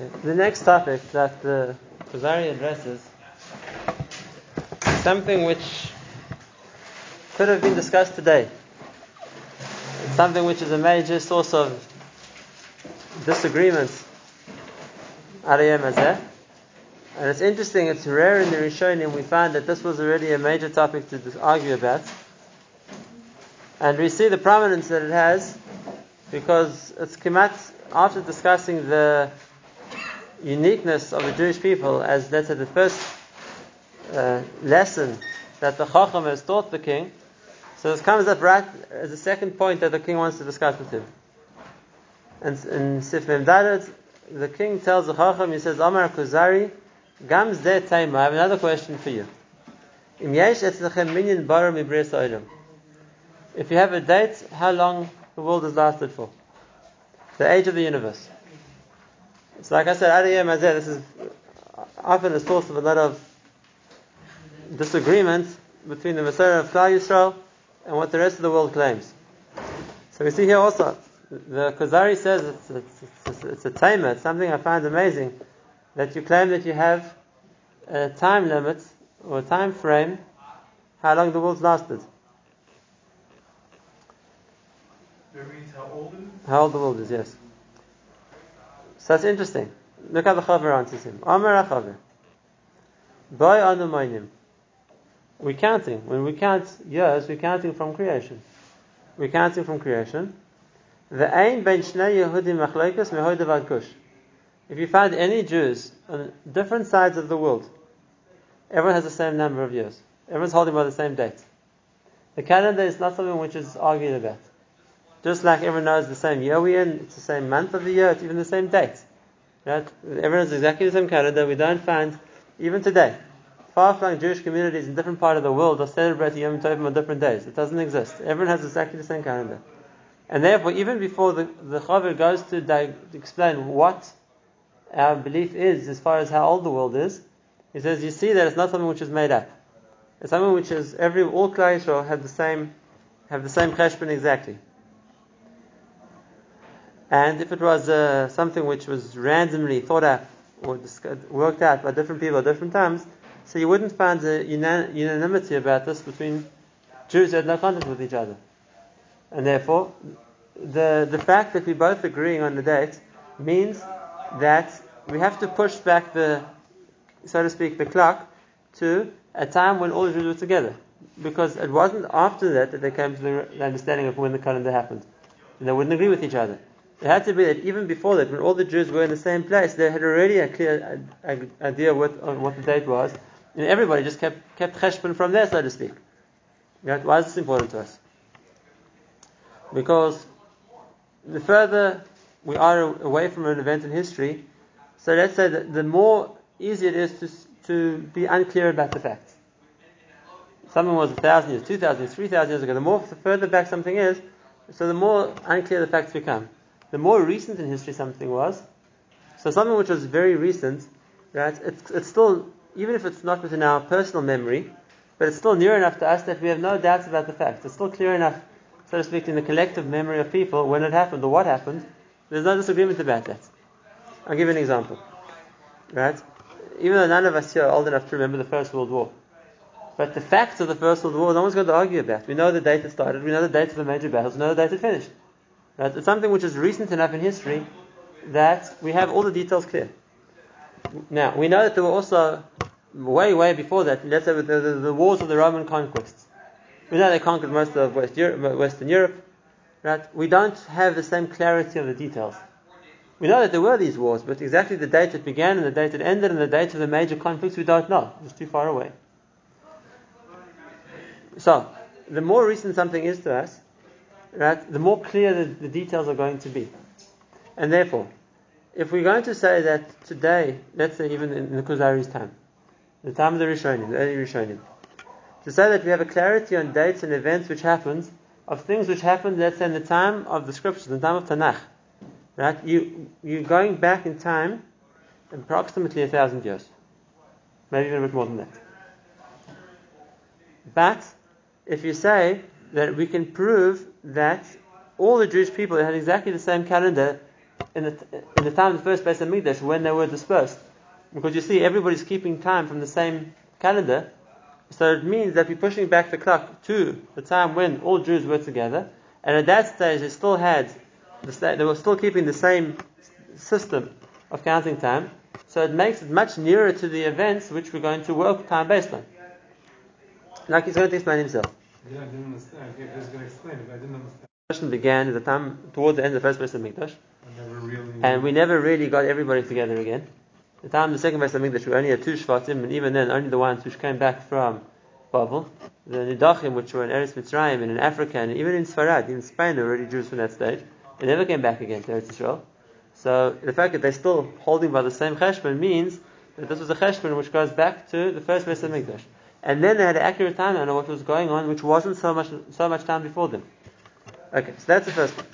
The next topic that the Kuzari addresses is something which could have been discussed today. It's something which is a major source of disagreement. And it's interesting, it's rare in the Rishonim we find that this was already a major topic to argue about. And we see the prominence that it has because it's Kimat, after discussing the uniqueness of the Jewish people, as let's say the first uh, lesson that the Chacham has taught the king, so this comes up right as the second point that the king wants to discuss with him. And in Sifim Dalet, the king tells the Chacham, he says, Amar Kuzari, Gam Zeh Taima, I have another question for you. Im Yesh Etzlechem Minyan Bara Mibris If you have a date, how long the world has lasted for? The age of the universe. It's like I said, Ariyah this is often a source of a lot of disagreements between the Mesorah of Klal Yisrael and what the rest of the world claims. So we see here also, the Kuzari says it's, it's, it's, it's a tamer, it's something I find amazing, that you claim that you have a time limit or a time frame, how long the world's lasted. That means how old it is? How old the world is, yes. That's interesting. Look how the Chaver answers him. Amar HaChaver. By Anumaynim. We're counting. When we count years, we're counting from creation. We're counting from creation. The ben shnei Yehudim kush. If you find any Jews on different sides of the world, everyone has the same number of years. Everyone's holding by the same date. The calendar is not something which is argued about. Just like everyone knows the same year we're in, it's the same month of the year, it's even the same date. Right? Everyone has exactly the same calendar. We don't find, even today, far-flung Jewish communities in different parts of the world are celebrating Yom Tovim on different days. It doesn't exist. Everyone has exactly the same calendar. And therefore, even before the, the Chaver goes to, di- explain what our belief is as far as how old the world is, he says, you see that it's not something which is made up. It's something which is every all Klal Yisrael have the same have the same cheshbon exactly. And if it was uh, something which was randomly thought out or worked out by different people at different times, so you wouldn't find a unanimity about this between Jews who had no contact with each other. And therefore, the, the fact that we're both agreeing on the date means that we have to push back the, so to speak, the clock to a time when all the Jews were together. Because it wasn't after that that they came to the understanding of when the calendar happened. And they wouldn't agree with each other. It had to be that even before that, when all the Jews were in the same place, they had already a clear idea what, on what the date was, and everybody just kept kept cheshbon from there, so to speak. Right? Why is this important to us? Because the further we are away from an event in history, so let's say that the more easy it is to, to be unclear about the facts. Something was a thousand years, two thousand years, three thousand years ago. The more the further back something is, so the more unclear the facts become the more recent in history something was, so something which was very recent, right? It's, it's still, even if it's not within our personal memory, but it's still near enough to us that we have no doubts about the facts. It's still clear enough, so to speak, in the collective memory of people when it happened or what happened. There's no disagreement about that. I'll give you an example, right? Even though none of us here are old enough to remember the First World War, but the facts of the First World War, no one's going to argue about. We know the date it started, we know the date of the major battles, we know the date it finished. Right? It's something which is recent enough in history that we have all the details clear. Now, we know that there were also, way, way before that, let's say the, the, the wars of the Roman conquests. We know they conquered most of West Europe, Western Europe. Right? We don't have the same clarity of the details. We know that there were these wars, but exactly the date it began and the date it ended and the date of the major conflicts we don't know. It's too far away. So, the more recent something is to us, right, the more clear the, the details are going to be. And therefore, if we're going to say that today, let's say even in the Kuzari's time, the time of the Rishonim, the early Rishonim, to say that we have a clarity on dates and events which happened, of things which happened, let's say in the time of the scriptures, the time of Tanakh, right? You you're going back in time approximately a thousand years, maybe even a bit more than that. But if you say that we can prove that all the Jewish people had exactly the same calendar in the, in the time of the first Beis Hamikdash when they were dispersed. Because you see, everybody's keeping time from the same calendar, so it means that we're pushing back the clock to the time when all Jews were together, and at that stage they still had, the they were still keeping the same system of counting time, so it makes it much nearer to the events which we're going to work time based on. Like he's going to explain himself. Yeah, I didn't understand. I was going to explain it, but I didn't understand. Discussion began at the time towards the end of the first I never really. and we never really got everybody together again. The time the second Beis Hamikdash, we only had two Shvatim, and even then, only the ones which came back from Babel, the Nidachim, which were in Eretz Mitzrayim and in Africa, and even in Sfarad, even Spain, they were already Jews from that stage. They never came back again to Eretz Israel. So the fact that they're still holding by the same cheshbon means that this was a cheshbon which goes back to the first Beis Hamikdash. And then they had an accurate timeline of what was going on, which wasn't so much so much time before them. Okay, so that's the first one.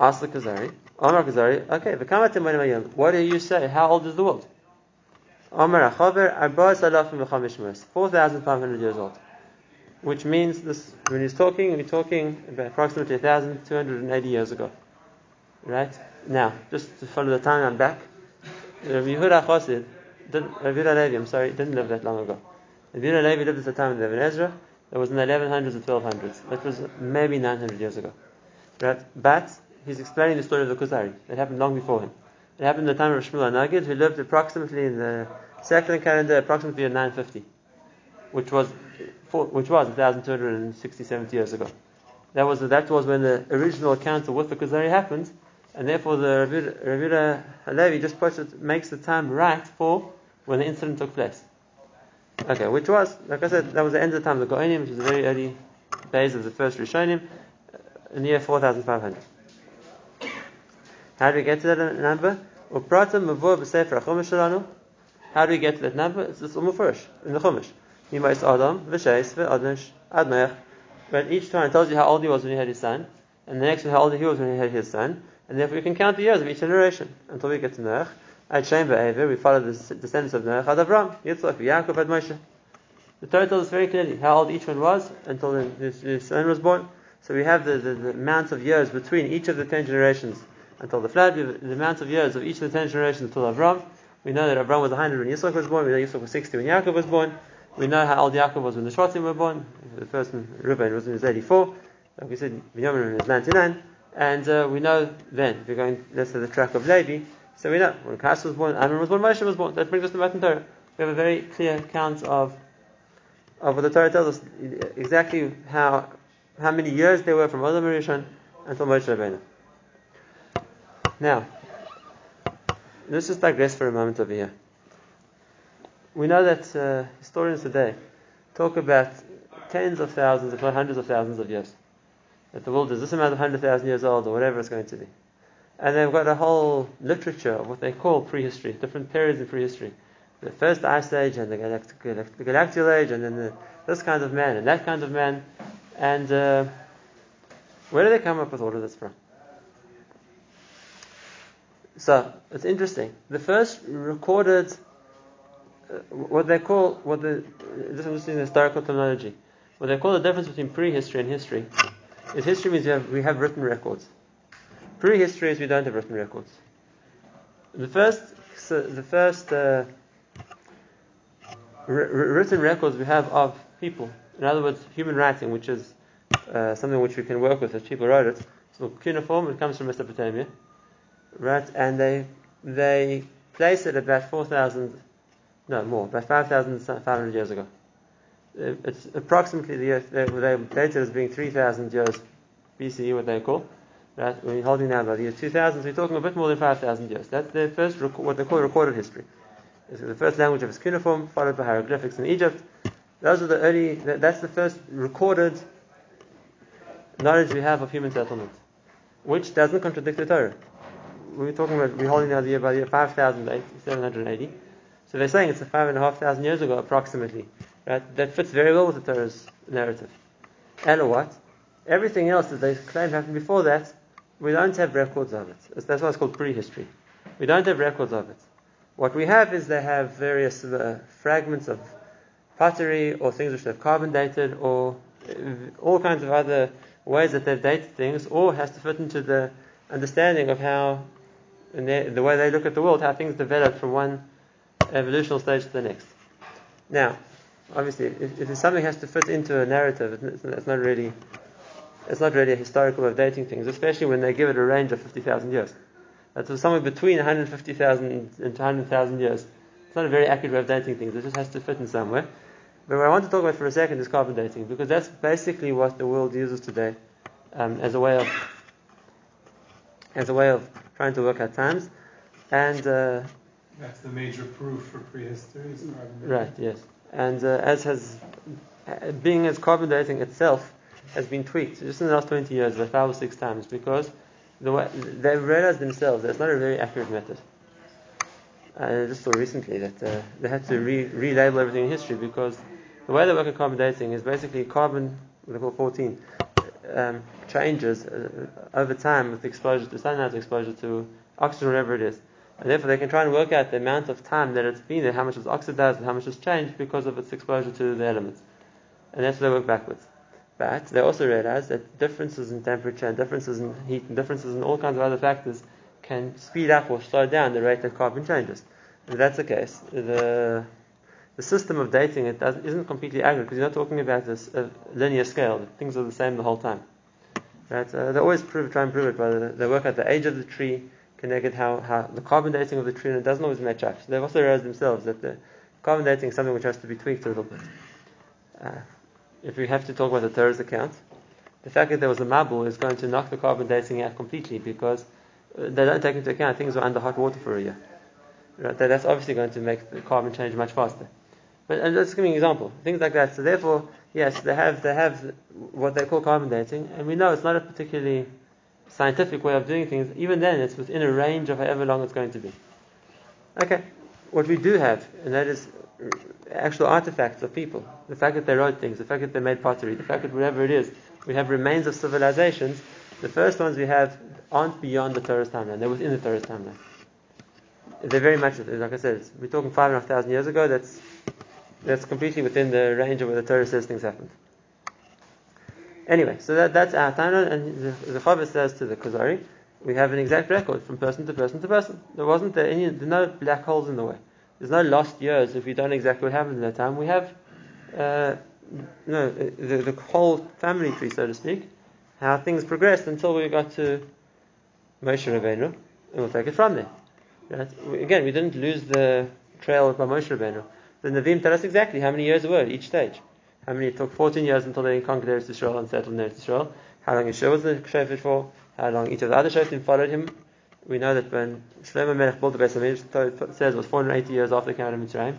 Ask the Kuzari. Omar Kuzari. Okay, What do you say? How old is the world? Omar HaChaver Arba'as alafim v'chamish meres. Four thousand five hundred years old. Which means this when he's talking, we're talking about approximately thousand two hundred and eighty years ago. Right? Now, just to follow the timeline back, Rabbi Yehuda Chosid, Rabbi Yehuda Levi, I'm sorry, didn't live that long ago. Rabbi Levi lived at the time of Ibn Ezra. That was in the 1100s or 1200s. That was maybe 900 years ago. Right? But he's explaining the story of the Kuzari. It happened long before him. It happened in the time of Shmuel Nagid, who lived approximately in the second calendar, approximately in 950, which was which was 1,260, 70 years ago. That was that was when the original encounter with the Kuzari happened, and therefore the Ravira Halevi just it, makes the time right for when the incident took place. Okay, which was, like I said, that was the end of the time of the Geonim, which was the very early days of the first Rishonim, uh, in the year 4500. How do we get to that number? How do we get to that number? It's this umufurish in the Chumash. Yimais Adam v'sheis v'adnish adnech. But each time it tells you how old he was when he had his son, and the next one how old he was when he had his son, and therefore we can count the years of each generation until we get to Noach. At Shem Be'ever, we follow the descendants of Noach, Avram, Yitzchak, Yaakov, Ad Moshe. The Torah tells us very clearly how old each one was until his, his son was born. So we have the, the, the amount of years between each of the ten generations until the flood, the amount of years of each of the ten generations until Avram. We know that Avram was 100 when Yitzchak was born. We know Yitzchak was 60 when Yaakov was born. We know how old Yaakov was when the Shvatim were born. The first Reuben, was 84. Like we said, Binyamin was 99. And uh, we know then, if we're going, let's say, the track of Levi, so we know when Kehas was born, Amram was born, Moshe was born. That brings us to Matan Torah. We have a very clear account of of what the Torah tells us exactly how how many years there were from Adam Rishon until Moshe Rabbeinu. Now, let's just digress for a moment over here. We know that uh, historians today talk about tens of thousands, if not hundreds of thousands of years. That the world is this amount of hundred thousand years old, or whatever it's going to be. And they've got a whole literature of what they call prehistory, different periods in prehistory. The first ice age and the, galactic, the galactical age, and then the, this kind of man and that kind of man. And uh, where do they come up with all of this from? So it's interesting. The first recorded, uh, what they call, what the, this is historical terminology, what they call the difference between prehistory and history is history means we have, we have written records. Prehistory is we don't have written records. The first, the first uh, written records we have of people, in other words, human writing, which is uh, something which we can work with as people wrote it. So cuneiform, it comes from Mesopotamia, right? And they they place it about four thousand, no more, about five thousand five hundred years ago. Uh, It's approximately the year they, they date it as being three thousand years BCE, what they call. Right? We're holding now by the year 2000, so we're talking a bit more than 5,000 years. That's the first, rec- what they call recorded history. It's the first language of its cuneiform, followed by hieroglyphics in Egypt. Those are the early, that's the first recorded knowledge we have of human settlement, which doesn't contradict the Torah. We're talking about, we're holding now the year by the year 5,780. So they're saying it's a five and a half thousand years ago, approximately. Right? That fits very well with the Torah's narrative. And what? Everything else that they claim happened before that, we don't have records of it. That's why it's called prehistory. We don't have records of it. What we have is they have various uh, fragments of pottery or things which they've carbon dated or uh, all kinds of other ways that they've dated things, or has to fit into the understanding of how the way they look at the world, how things develop from one evolutional stage to the next. Now, obviously, if, if something has to fit into a narrative, it's not really it's not really a historical way of dating things, especially when they give it a range of 50,000 years. That's somewhere between 150,000 and 200,000 years. It's not a very accurate way of dating things. It just has to fit in somewhere. But what I want to talk about for a second is carbon dating, because that's basically what the world uses today um, as a way of as a way of trying to work out times. And uh, That's the major proof for prehistory. is carbon dating. right, yes. And uh, as has uh, being as carbon dating itself has been tweaked just in the last 20 years, about five or six times, because the way, they've realized themselves that it's not a very accurate method. I just saw recently that uh, they had to re- relabel everything in history because the way they work at carbon dating is basically carbon, what they call 14, um, changes uh, over time with exposure to sunlight, exposure to oxygen, whatever it is. And therefore, they can try and work out the amount of time that it's been there, how much is oxidized and how much has changed because of its exposure to the elements. And that's how they work backwards. But they also realize that differences in temperature and differences in heat and differences in all kinds of other factors can speed up or slow down the rate that carbon changes. If that's the case, the the system of dating it does, isn't completely accurate because you're not talking about this a linear scale. Things are the same the whole time. Right? Uh, they always prove, try and prove it the, they work out the age of the tree, connected how, how the carbon dating of the tree, and it doesn't always match up. So they've also realized themselves that the carbon dating is something which has to be tweaked a little bit. Uh, if we have to talk about the Torah's account, the fact that there was a mabul is going to knock the carbon dating out completely because uh, they don't take into account things were under hot water for a year. Right? That- That's obviously going to make the carbon change much faster. But let's give me an example. Things like that. So therefore, yes, they have they have what they call carbon dating, and we know it's not a particularly scientific way of doing things. Even then, it's within a range of however long it's going to be. Okay, what we do have, and that is actual artifacts of people. The fact that they wrote things, the fact that they made pottery, the fact that whatever it is, we have remains of civilizations. The first ones we have aren't beyond the Torah's timeline; they're within the Torah's timeline. They're very much, like I said, we're talking five and a half thousand years ago. That's that's completely within the range of where the Torah says things happened. Anyway, so that, that's our timeline, and the, the says to the Kuzari, we have an exact record from person to person to person. There wasn't there any, there's no black holes in the way. There's no lost years if we don't exactly what happened in that time. We have, uh, no, the, the whole family tree, so to speak, how things progressed until we got to Moshe Rabbeinu, and we'll take it from there. Right? Again, we didn't lose the trail by Moshe Rabbeinu. The Nevi'im tell us exactly how many years it were each stage. How many it took 14 years until they conquered Eretz Israel and settled in Eretz Yisrael. How long Yehoshua was the shofet for. How long each of the other shoftim followed him. We know that when Shlomo Melech built the Beis says it was 480 years after the out of Mitzrayim.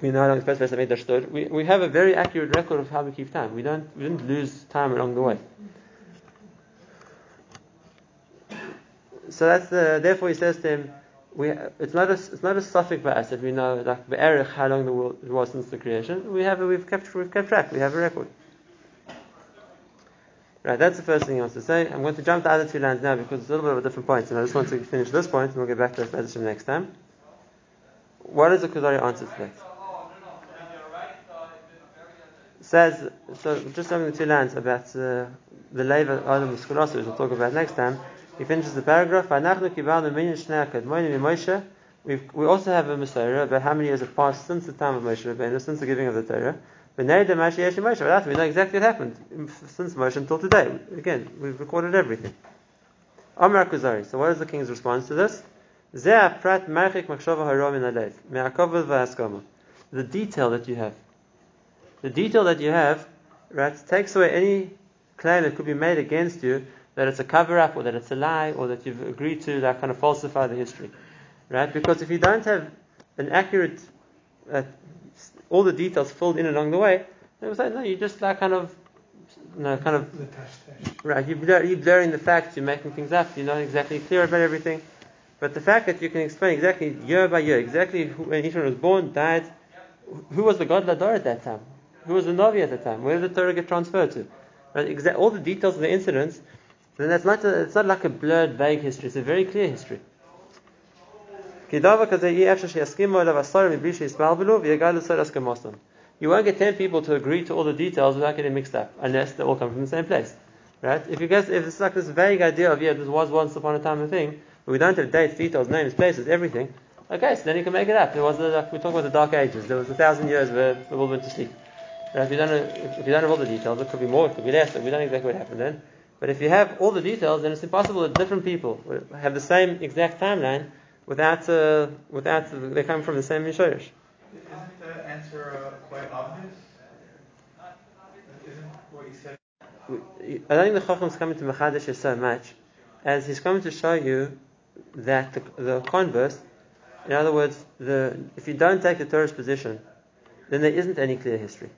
We know how long the Beis Hamikdash stood. We, we have a very accurate record of how we keep time. We don't we didn't lose time along the way. So that's the. Therefore, he says to him, we, it's not a it's not a suffix by us that we know like how long the world was since the creation. We have we've kept we've kept track. We have a record. Right, that's the first thing he wants to say. I'm going to jump to the other two lines now because it's a little bit of a different point, and I just want to finish this point, and we'll get back to position next time. What is the Kuzari answer to that? Says so. Just having the two lines about uh, the Leva Adam Muskulosa, which we'll talk about next time. He finishes the paragraph. We've, we also have a Mesorah about how many years have passed since the time of Moshe Rabbeinu, since the giving of the Torah. We know exactly what happened since Moshe until today. Again, we've recorded everything. Amar Kuzari. So what is the king's response to this? The detail that you have, the detail that you have, right, takes away any claim that could be made against you that it's a cover up or that it's a lie or that you've agreed to that kind of falsify the history, right? Because if you don't have an accurate, uh, all the details filled in along the way, they will say no, you just like kind of, you know, kind of The tash tash. Right, you're, blur, you're blurring the facts, you're making things up, you're not exactly clear about everything. But the fact that you can explain exactly year by year, exactly who, when one was born, died, who was the Gadol Hador at that time? Who was the Navi at that time? Where did the Torah get transferred to? Right, exa- all the details of the incidents, then that's not a, it's not like a blurred, vague history, it's a very clear history. You won't get ten people to agree to all the details without getting mixed up, unless they all come from the same place. Right? If you guess, if it's like this vague idea of yeah, this was once upon a time a thing, but we don't have dates, details, names, places, everything. Okay, so then you can make it up. There was, a, like, we talk about the Dark Ages. There was a thousand years where the world went to sleep. Now, if you don't know, if you don't have all the details, it could be more, it could be less, we don't know exactly what happened then. But if you have all the details, then it's impossible that different people have the same exact timeline without, uh, without they come from the same Mishorish. Isn't the answer uh, quite obvious? Isn't what you said? I don't think the Chacham is coming to Machadish so much as he's coming to show you that the, the converse, in other words, the, if you don't take the Torah's position, then there isn't any clear history.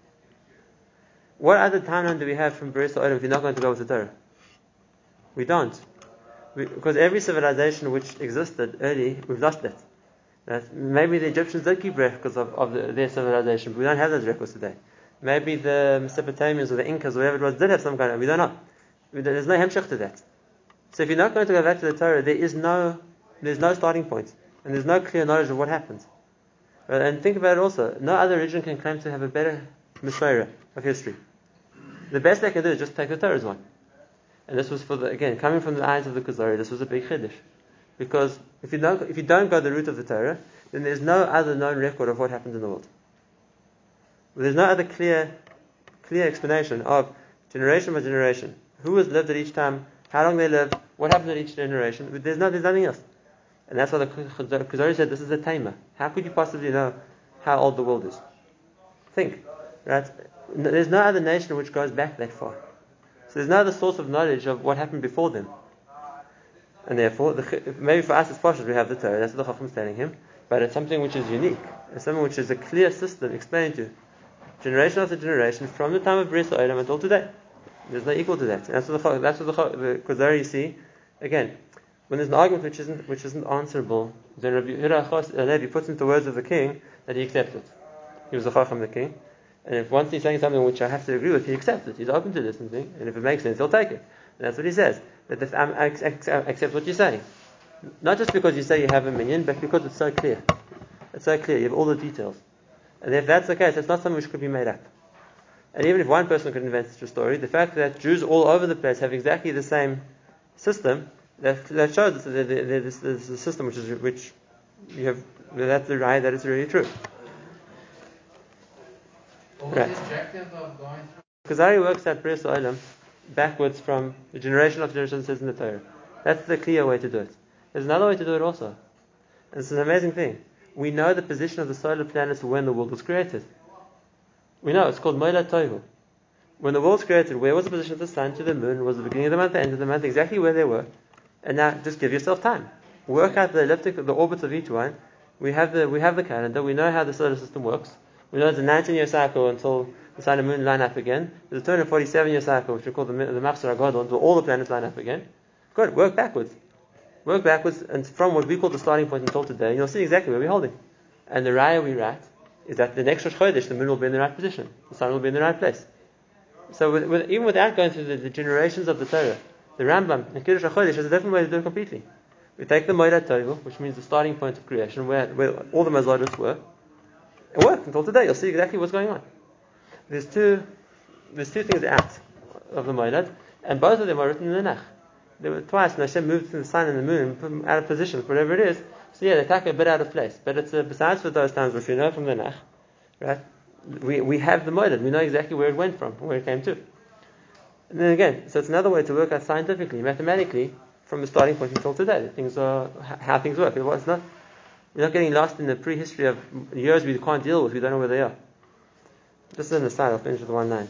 What other timeline do we have from Beres Adam if you're not going to go with the Torah? We don't. Because every civilization which existed early, we've lost it. Right? Maybe the Egyptians did keep records of, of the, their civilization, but we don't have those records today. Maybe the Mesopotamians or the Incas or whatever it was did have some kind of, we don't know. There's no hemshech to that. So if you're not going to go back to the Torah, there is no, there's no starting point, and there's no clear knowledge of what happened. And think about it also. No other religion can claim to have a better Mishmera of history. The best they can do is just take the Torah's one. And this was for the, again, coming from the eyes of the Kuzari, this was a big chiddush. Because if you, don't, if you don't go the route of the Torah, then there's no other known record of what happened in the world. There's no other clear, clear explanation of generation by generation. Who has lived at each time, how long they lived, what happened at each generation. There's, no, there's nothing else. And that's why the Kuzari said this is a tamer. How could you possibly know how old the world is? Think. Right? There's no other nation which goes back that far. So there's no other source of knowledge of what happened before them. And therefore, the, maybe for us it's possible we have the Torah, that's what the Chacham is telling him, but it's something which is unique. It's something which is a clear system explained to generation after generation from the time of Bris Adam until today. There's no equal to that. And that's what the, that's what the, the you see. Again, when there's an argument which isn't, which isn't answerable, then Rabbi Yehuda puts into words of the king that he accepts it. He was the Chacham the king. And if once he's saying something which I have to agree with, he accepts it. He's open to listening, and if it makes sense, he'll take it. And that's what he says. That if um, I accept what you say, not just because you say you have a minyan, but because it's so clear. It's so clear. You have all the details. And if that's the case, it's not something which could be made up. And even if one person could invent such a story, the fact that Jews all over the place have exactly the same system, that, that shows that there's a system which is which you have that's the right that it's really true. Right. the objective of going through? Kuzari works at Bris Olam backwards from the generation of generation says in the Torah. That's the clear way to do it. There's another way to do it also. And it's an amazing thing. We know the position of the solar planets when the world was created. We know it's called Moilad Tohu. When the world was created, where was the position of the sun to the moon? Was the beginning of the month, the end of the month, exactly where they were. And now just give yourself time. Work out the elliptic, the orbits of each one. We have the we have the calendar. We know how the solar system works. We know it's a 19 year cycle until the sun and moon line up again. There's a 247 year cycle, which we call the, the Machzor HaGadol, until all the planets line up again. Good, work backwards. Work backwards and from what we call the starting point until today, you'll see exactly where we're holding. And the raya we write is that the next Rosh Chodesh, the moon will be in the right position, the sun will be in the right place. So with, with, even without going through the, the, generations of the Torah, the Rambam and Kiddush HaChodesh has a different way to do it completely. We take the Moilad Tohu, which means the starting point of creation, where, where all the Mazalos were, it worked until today. You'll see exactly what's going on. There's two, there's two things out of the Moilad, and both of them are written in the Nach. There were twice, and Hashem moved the sun and the moon put them out of position, whatever it is. So yeah, they take a bit out of place. But it's uh, besides for those times which we know from the Nach, right? We, we have the Moilad. We know exactly where it went from, where it came to. And then again, so it's another way to work out scientifically, mathematically, from the starting point until today. Things are how things work. It's not we're not getting lost in the prehistory of years we can't deal with, we don't know where they are. Just an aside, I'll finish with one line.